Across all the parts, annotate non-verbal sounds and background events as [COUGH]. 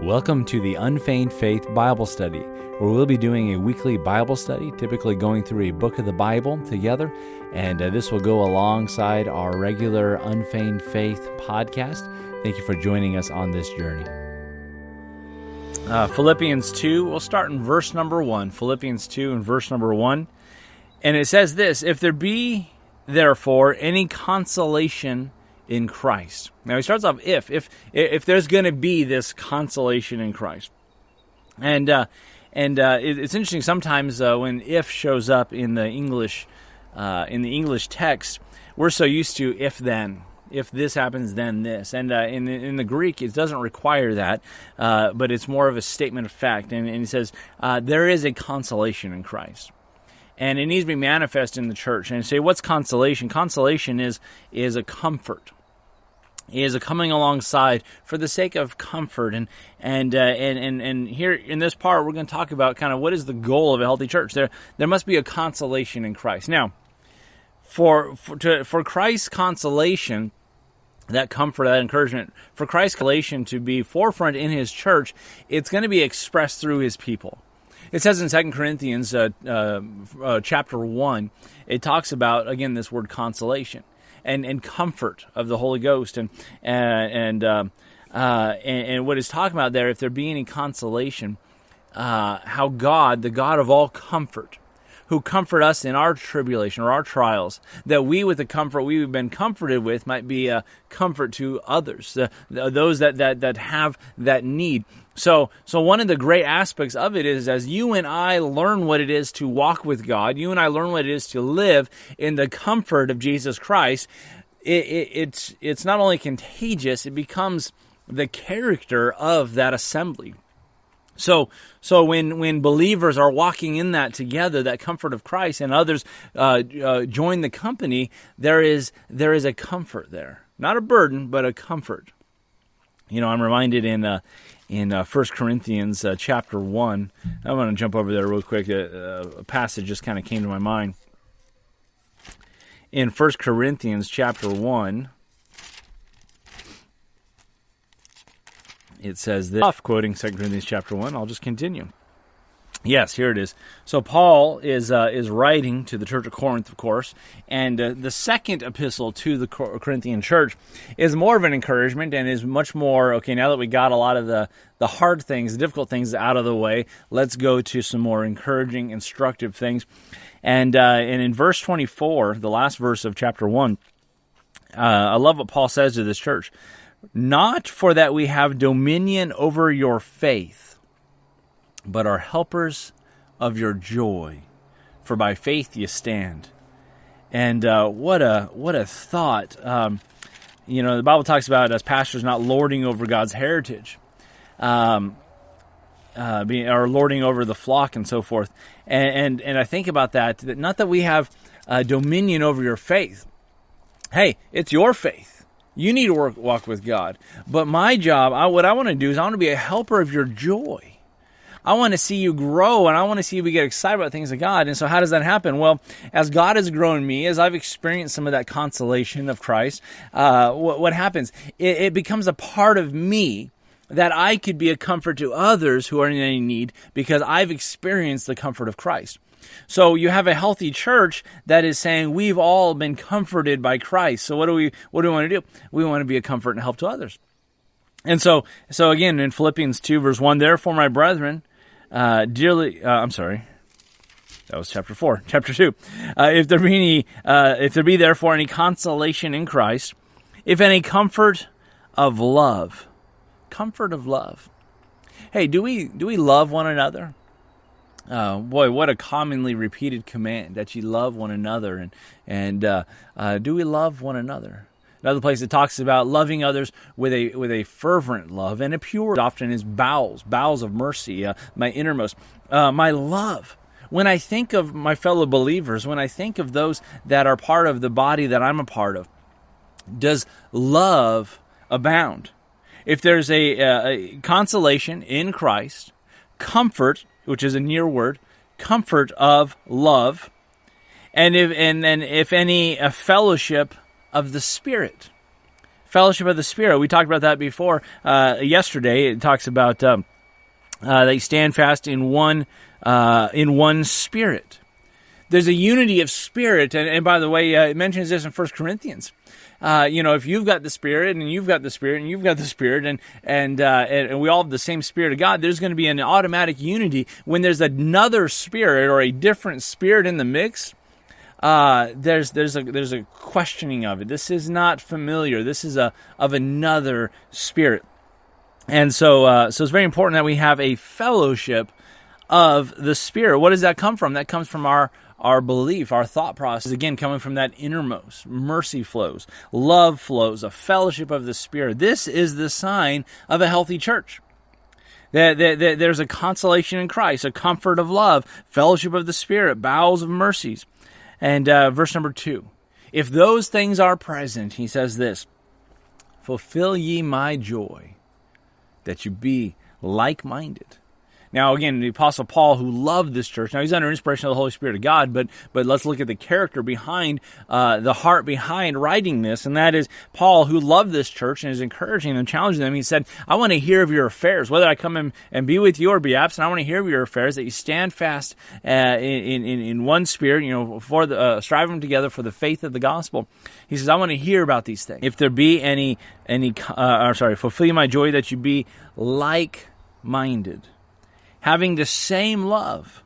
Welcome to the Unfeigned Faith Bible Study, where we'll be doing a weekly Bible study, typically going through a book of the Bible together. And uh, this will go alongside our regular Unfeigned Faith podcast. Thank you for joining us on this journey. Uh, Philippians 2, we'll start in verse number 1. Philippians 2 and verse number 1. And it says this If there be therefore any consolation in Christ. Now he starts off if if if there's going to be this consolation in Christ, and uh, and uh, it, it's interesting sometimes uh, when if shows up in the English uh, in the English text, we're so used to if then. If this happens, then this. And uh, in, in the Greek, it doesn't require that, uh, but it's more of a statement of fact. And, and it says, there is a consolation in Christ and it needs to be manifest in the church. And say, what's consolation? Consolation is is a comfort is coming alongside for the sake of comfort. And and uh, and and and here in this part we're going to talk about kind of what is the goal of a healthy church. There there must be a consolation in Christ. Now for for to, for Christ's consolation that comfort that encouragement for Christ's consolation to be forefront in his church it's going to be expressed through his people. It says in Second Corinthians uh, uh, uh chapter 1 it talks about again this word consolation and, and comfort of the Holy Ghost. And, and, um, uh, and, and, what it's talking about there, if there be any consolation, uh, how God, the God of all comfort, who comfort us in our tribulation or our trials, that we, with the comfort we've been comforted with, might be a comfort to others, uh, those that, that, that have that need. So, so one of the great aspects of it is as you and I learn what it is to walk with God, you and I learn what it is to live in the comfort of Jesus Christ. It, it, it's it's not only contagious; it becomes the character of that assembly. So, so when when believers are walking in that together, that comfort of Christ, and others uh, uh, join the company, there is there is a comfort there, not a burden, but a comfort. You know, I'm reminded in uh, in uh, Corinthians uh, chapter 1. I'm going to jump over there real quick. A, a passage just kind of came to my mind. In First Corinthians chapter 1, it says this, quoting 2 Corinthians chapter 1, I'll just continue. Yes, here it is. So Paul is uh, is writing to the church of Corinth, of course, and uh, the second epistle to the Corinthian church is more of an encouragement and is much more okay. Now that we got a lot of the the hard things, the difficult things out of the way, let's go to some more encouraging, instructive things. And uh, and in verse twenty four, the last verse of chapter one, uh, I love what Paul says to this church: "Not for that we have dominion over your faith." but are helpers of your joy, for by faith you stand. And uh, what a what a thought! Um, you know, the Bible talks about as pastors not lording over God's heritage, um, uh, being, or lording over the flock and so forth. And, and and I think about that. That not that we have uh, dominion over your faith. Hey, it's your faith. You need to work, walk with God. But my job, I, what I want to do is I want to be a helper of your joy. I want to see you grow and I want to see you get excited about things of God. And so, how does that happen? Well, as God has grown me, as I've experienced some of that consolation of Christ, uh, what, what, happens? It, it becomes a part of me that I could be a comfort to others who are in any need because I've experienced the comfort of Christ. So you have a healthy church that is saying we've all been comforted by Christ. So what do we what do we want to do? We want to be a comfort and help to others. And so so again in Philippians 2 verse 1 therefore my brethren uh, dearly, uh, I'm sorry. That was chapter four. Chapter two. Uh, if there be any, uh, if there be therefore any consolation in Christ, if any comfort of love, comfort of love. Hey, do we do we love one another? Uh, boy, what a commonly repeated command that you love one another, and and uh, uh, do we love one another? Another place it talks about loving others with a with a fervent love and a pure. Often is bowels, bowels of mercy, uh, my innermost, uh, my love. When I think of my fellow believers, when I think of those that are part of the body that I'm a part of, does love abound? If there's a, a consolation in Christ, comfort, which is a near word, comfort of love, and if and, then if any a fellowship of the Spirit. fellowship of the Spirit. We talked about that before uh, yesterday. It talks about um, uh, they stand fast in one uh, in one spirit. There's a unity of spirit, and, and by the way, uh, it mentions this in First Corinthians. Uh, you know, if you've got the Spirit and you've got the Spirit and you've got the Spirit and and, uh, and, and we all have the same Spirit of God, there's going to be an automatic unity. When there's another Spirit or a different Spirit in the mix, uh, there's there's a there's a questioning of it. This is not familiar. This is a of another Spirit, and so uh, so it's very important that we have a fellowship of the Spirit. What does that come from? That comes from our our belief, our thought process, again, coming from that innermost. Mercy flows, love flows, a fellowship of the Spirit. This is the sign of a healthy church. That, that, that there's a consolation in Christ, a comfort of love, fellowship of the Spirit, bowels of mercies. And uh, verse number two. If those things are present, he says this Fulfill ye my joy, that you be like minded now, again, the Apostle Paul, who loved this church, now he's under inspiration of the Holy Spirit of God, but but let's look at the character behind, uh, the heart behind writing this, and that is Paul, who loved this church and is encouraging and challenging them. He said, "I want to hear of your affairs, whether I come in and be with you or be absent. I want to hear of your affairs, that you stand fast uh, in, in in one spirit, you know, for the uh, striving together for the faith of the gospel." He says, "I want to hear about these things. If there be any any, uh, sorry, fulfill my joy that you be like minded." Having the same love,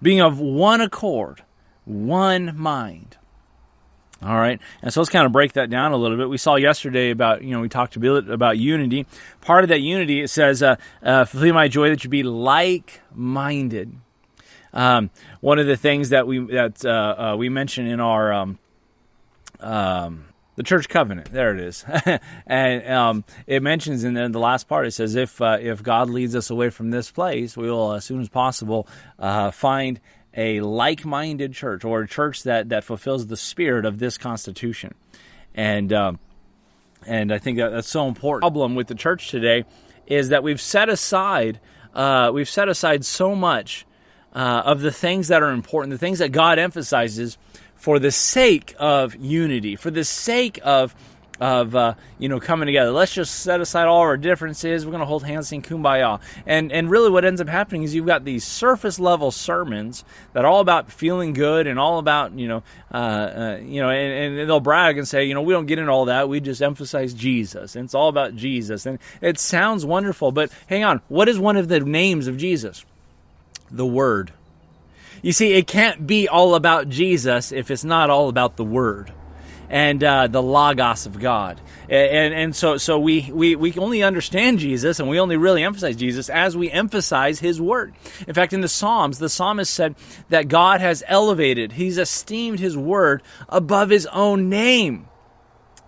being of one accord, one mind. All right, and so let's kind of break that down a little bit. We saw yesterday about you know we talked a bit about unity. Part of that unity it says, uh, uh, "Fulfill my joy that you be like-minded." Um, one of the things that we that uh, uh we mentioned in our um, um, the church covenant. There it is, [LAUGHS] and um, it mentions in the, in the, last part. It says, "If uh, if God leads us away from this place, we will, as soon as possible, uh, find a like-minded church or a church that that fulfills the spirit of this Constitution." And um, and I think that that's so important. The problem with the church today is that we've set aside uh, we've set aside so much uh, of the things that are important, the things that God emphasizes for the sake of unity, for the sake of of uh, you know coming together. Let's just set aside all our differences. We're going to hold hands and kumbaya. And and really, what ends up happening is you've got these surface level sermons that are all about feeling good and all about you know uh, uh, you know and, and, they'll brag and say you know we don't get into all that. We just emphasize Jesus. And it's all about Jesus. And it sounds wonderful, but hang on. What is one of the names of Jesus? The Word. You see, it can't be all about Jesus if it's not all about the Word and uh, the logos of God. And and so so we, we we only understand Jesus and we only really emphasize Jesus as we emphasize His word. In fact, in the Psalms, the psalmist said that God has elevated, He's esteemed His word above His own name.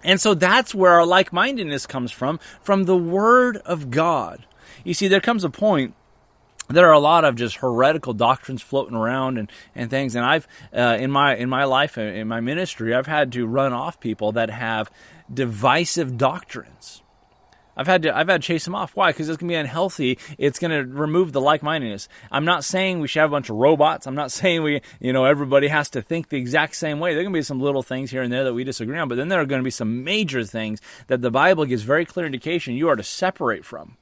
And so that's where our like mindedness comes from, from the Word of God. You see, there comes a point there are a lot of just heretical doctrines floating around and, and things. And I've uh, in my in my life in my ministry, I've had to run off people that have divisive doctrines. I've had to I've had to chase them off. Why? Because it's gonna be unhealthy. It's gonna remove the like mindedness. I'm not saying we should have a bunch of robots. I'm not [LAUGHS] saying we you know everybody has to think the exact same way. There are gonna be some little things here and there that we disagree on, but then there are gonna be some major things that the Bible gives very clear indication you are to separate from.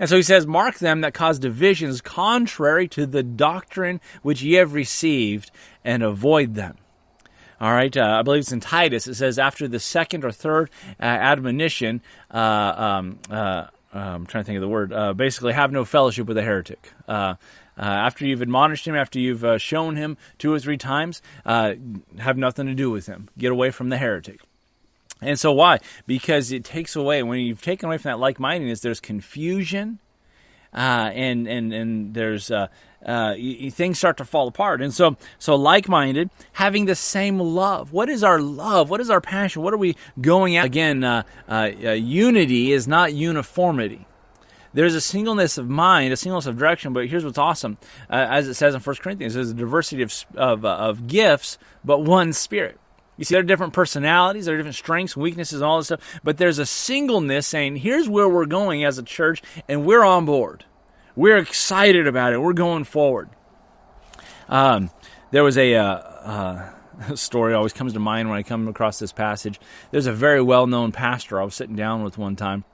And so he says, Mark them that cause divisions contrary to the doctrine which ye have received, and avoid them. All right, uh, I believe it's in Titus. It says, after the second or third uh, admonition, uh, um, uh, I'm trying to think of the word, uh, basically, have no fellowship with a heretic. Uh, after you've admonished him, after you've shown him two or three times, have nothing to do with him. Get away from the heretic. And so why? Because it takes away when you've taken away from that like mindedness, there's confusion, uh, and and and there's uh, uh, things start to fall apart. And so so like minded, having the same love. What is our love? What is our passion? What are we going at? Again, uh, uh, uh, unity is not uniformity. There's a singleness of mind, a singleness of direction. But here's what's awesome, as it says in 1 Corinthians: there's a diversity of of, of gifts, but one Spirit. You see, there are different personalities, there are different strengths, weaknesses, all this stuff, but there's a singleness saying, here's where we're going as a church, and we're on board. We're excited about it. We're going forward. Um, there was a, uh, uh, [LAUGHS] story always comes to mind when I come across this passage. There's a very well known pastor I was sitting down with one time.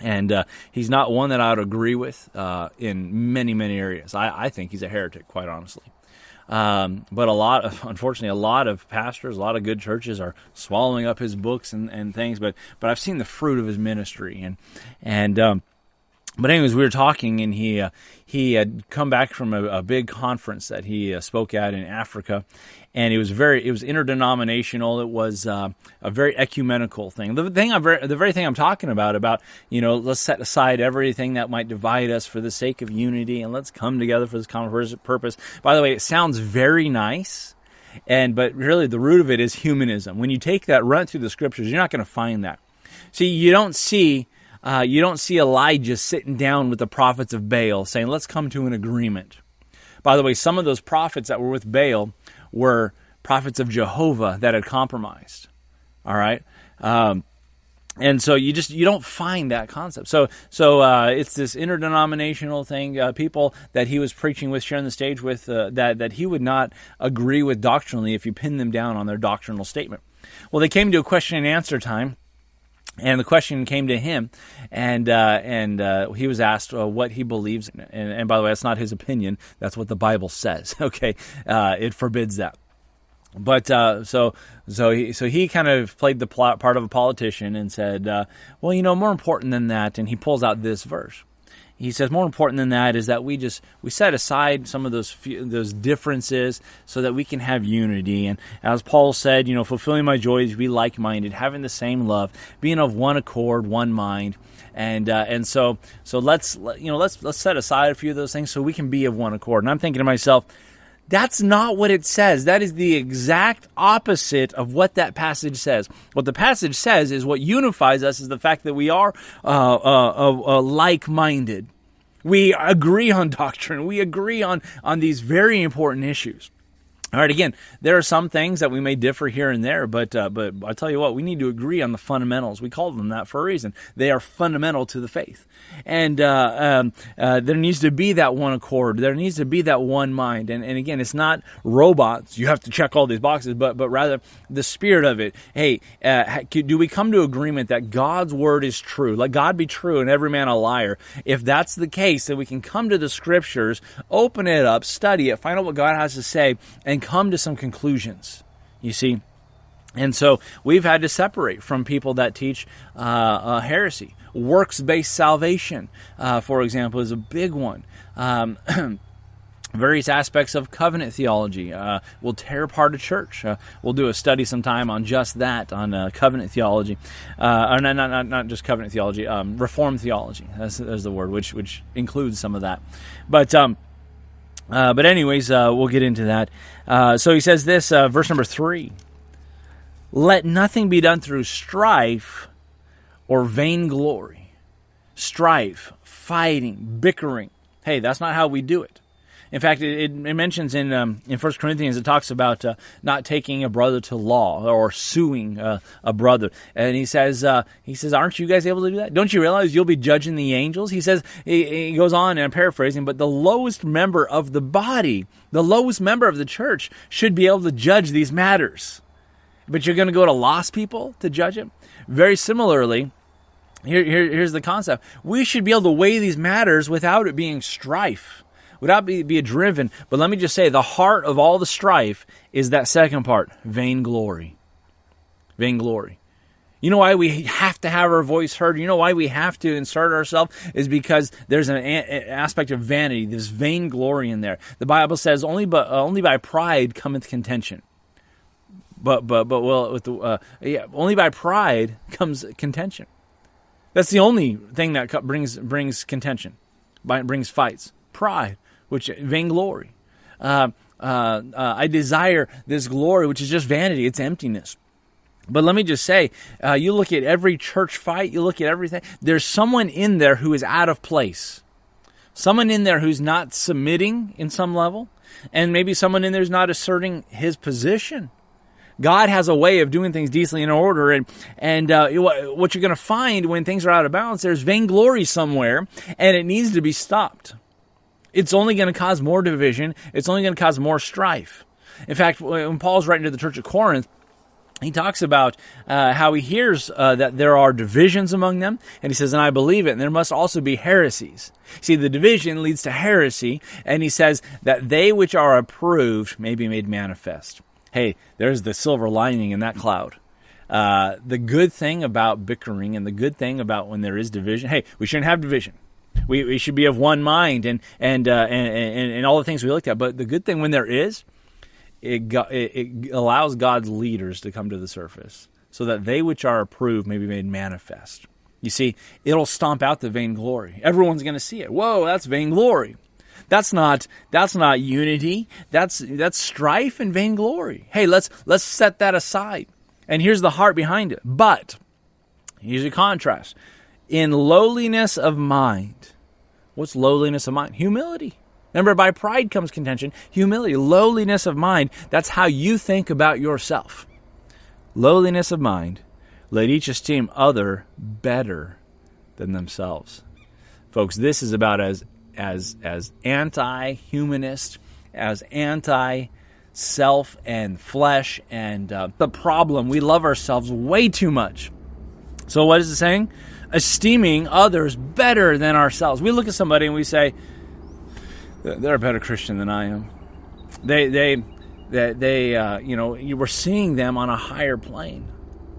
And uh, he's not one that I would agree with uh, in many, many areas. I, I, think he's a heretic, quite honestly. Um, but a lot of, [LAUGHS] unfortunately, a lot of pastors, a lot of good churches are swallowing up his books and, and things. But but I've seen the fruit of his ministry, and and um, but anyways, we were talking, and he uh, he had come back from a, a big conference that he uh, spoke at in Africa, and it was very it was interdenominational. It was uh, a very ecumenical thing. The thing I'm very, the very thing I'm talking about about you know let's set aside everything that might divide us for the sake of unity, and let's come together for this common purpose. By the way, it sounds very nice. And but really, the root of it is humanism. When you take that run through the scriptures, you're not going to find that. See, you don't see uh, you don't see Elijah sitting down with the prophets of Baal saying, let's come to an agreement. By the way, some of those prophets that were with Baal were prophets of Jehovah that had compromised. All right. Um, and so you just you don't find that concept. So so uh, it's this interdenominational thing. Uh, people that he was preaching with, sharing the stage with, uh, that that he would not agree with doctrinally if you pin them down on their doctrinal statement. Well, they came to a question and answer time, and the question came to him, and uh, and uh, he was asked uh, what he believes. In. And, and, by the way, that's not his opinion. That's what the Bible says. [LAUGHS] Okay, uh, it forbids that. But uh, so so he so he kind of played the plot, part of a politician and said, uh, well, you know, more important than that, and he pulls out this verse he says more important than that is that we just we set aside some of those few, those differences so that we can have unity. And as paul said you know fulfilling my joy is be like-minded having the same love being of one accord one mind. And uh, and so so let's you know let's let's set aside a few of those things so we can be of one accord. And i'm thinking to myself that's not what it says. That is the exact opposite of what that passage says. What the passage says is what unifies us is the fact that we are uh, uh, uh, like minded. We agree on [LAUGHS] doctrine. We agree on, on these very important issues. All right. Again, there are some things that we may differ here and there, but uh, but I tell you what, we need to agree on the fundamentals. We call them that for a reason. They are fundamental to the faith, and uh, um, uh, there needs to be that one accord. There needs to be that one mind. And, and again, it's not robots. You have to check all these boxes, but but rather the spirit of it. Hey, uh, do we come to agreement that God's word is true? Let God be true and every man a liar. If that's the case, then we can come to the scriptures, open it up, study it, find out what God has to say, and and come to some conclusions. You see? And so we've had to separate from people that teach uh, uh, heresy. Works based salvation, uh, for example, is a big one. Um, [CLEARS THROAT] various aspects of covenant theology uh, will tear apart a church. Uh, we'll do a study sometime on just that, on uh, covenant theology, uh, or not, not, not just covenant theology, um, reformed theology. That's, that's, the word, which which includes some of that. But um, uh, but anyways, uh, we'll get into that. Uh, so he says this, uh, verse number three: "Let nothing be done through strife or vainglory, strife, fighting, bickering. Hey, that's not how we do it. In fact, it, it mentions in um, in First Corinthians it talks about uh, not taking a brother to law or suing uh, a brother, and he says uh, he says, "Aren't you guys able to do that? Don't you realize you'll be judging the angels?" He says he, he goes on, and I'm paraphrasing, but the lowest member of the body, the lowest member of the church, should be able to judge these matters. But you're going to go to lost people to judge it. Very similarly. Here, here, here's the concept. We should be able to weigh these matters without it being strife without be, be driven. But let me just say, the heart of all the strife is that second part, vainglory. Vainglory. You know why we have to have our voice heard? You know why we have to insert ourselves? Is because there's an aspect of vanity, there's vainglory in there. The Bible says only by, uh, only by pride cometh contention. But but but well, with the, uh, yeah, only by pride comes contention. That's the only thing that brings brings contention, brings fights. Pride which vainglory. Uh, uh, uh, I desire this glory, which is just vanity. It's emptiness. But let me just say, uh, you look at every church fight, you look at everything. There's someone in there who is out of place. Someone in there who's not submitting in some level, and maybe someone in there is not asserting his position. God has a way of doing things decently in order, and and uh, what you're going to find when things are out of balance, there's vainglory somewhere, and it needs to be stopped it's only going to cause more division. It's only going to cause more strife. In fact, when Paul's writing to the church of Corinth, he talks about uh, how he hears uh, that there are divisions among them, and he says, and I believe it, and there must also be heresies. See, the division leads to heresy, and he says that they which are approved may be made manifest. Hey, there's the silver lining in that cloud. Uh, the good thing about bickering and the good thing about when there is division, hey, we shouldn't have division. We, we should be of one mind and, and, uh, and, and, and all the things we looked at. But the good thing when there is, it, it, allows God's leaders to come to the surface so that they which are approved may be made manifest. You see, it'll stomp out the vainglory. Everyone's going to see it. Whoa, that's vainglory. That's not that's not unity. That's that's strife and vainglory. Hey, let's let's set that aside. And here's the heart behind it. But here's a contrast. In lowliness of mind. What's lowliness of mind? Humility. Remember, by pride comes contention, humility, lowliness of mind. That's how you think about yourself. Lowliness of mind. Let each esteem other better than themselves. Folks, this is about as as as anti-humanist, as anti self and flesh and uh, the problem we love ourselves way too much. So what is it saying? Esteeming others better than ourselves. We look at somebody and we say, they're a better Christian than I am. They, they, they, they uh, you know, you were seeing them on a higher plane.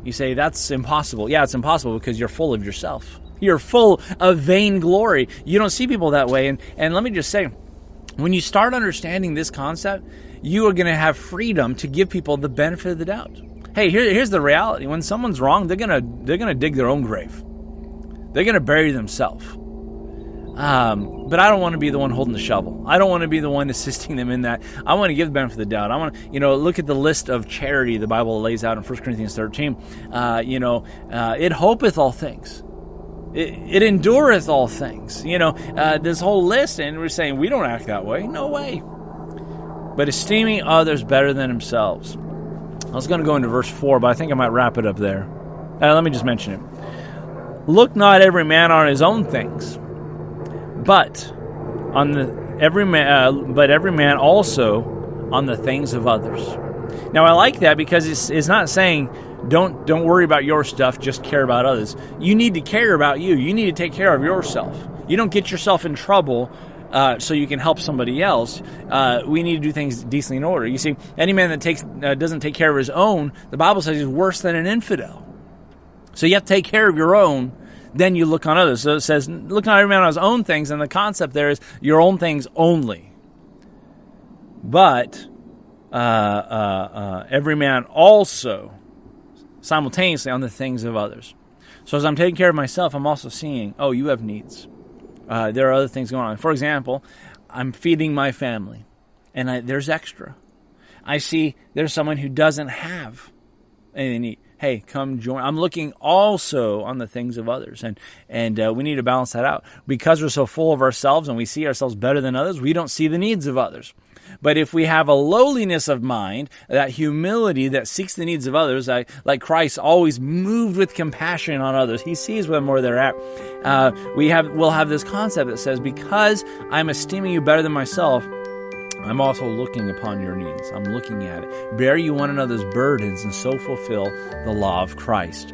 You say that's impossible. Yeah, it's impossible because you're full of yourself. You're full of vain glory. You don't see people that way. And and let me just say, when you start understanding this concept, you are going to have freedom to give people the benefit of the doubt. Hey, here, here's the reality: when someone's wrong, they're gonna they're gonna dig their own grave. They're gonna bury themselves. Um, but I don't want to be the one holding the shovel. I don't want to be the one [LAUGHS] assisting them in that. I want to give the benefit of the doubt. I want to, you know, look at the list of charity the Bible lays out in 1 Corinthians 13. Uh, you know, uh, it hopeth all things. It, it, endureth all things. You know, uh, this whole list, and we're saying we don't act that way. No way. But esteeming others better than themselves. I was going to go into verse 4, but I think I might wrap it up there. Uh, let me just mention it. Look not every man on his own things but on the every man, uh, but every man also on the things of others. Now I like that because it's, it's not saying don't don't worry about your stuff, just care about others. You need to care about you. You need to take care of yourself. You don't get yourself in trouble uh, so you can help somebody else. Uh, we need to do things decently in order. You see, any man that takes uh, doesn't take care of his own, the Bible says he's worse than an infidel. So you have to take care of your own then you look on others. So it says, look on every man on his own things, and the concept there is your own things only. But uh, uh, uh, every man also simultaneously on the things of others. So as I'm taking care of myself, I'm also seeing, oh, you have needs. Uh, there are other things going on. For example, I'm feeding my family, and I, there's extra. I see there's someone who doesn't have any need hey, come join. I'm looking also on the things of others, and and uh, we need to balance that out because we're so full of ourselves and we see ourselves better than others. We don't see the needs of others. But if we have a lowliness of mind, that humility that seeks the needs of others, like, like Christ always moved with compassion on others, he sees them where they're at. Uh, we have we'll have this concept that says, because I'm esteeming you better than myself, I'm also looking upon your needs. I'm looking at it. Bear you one another's burdens and so fulfill the law of Christ.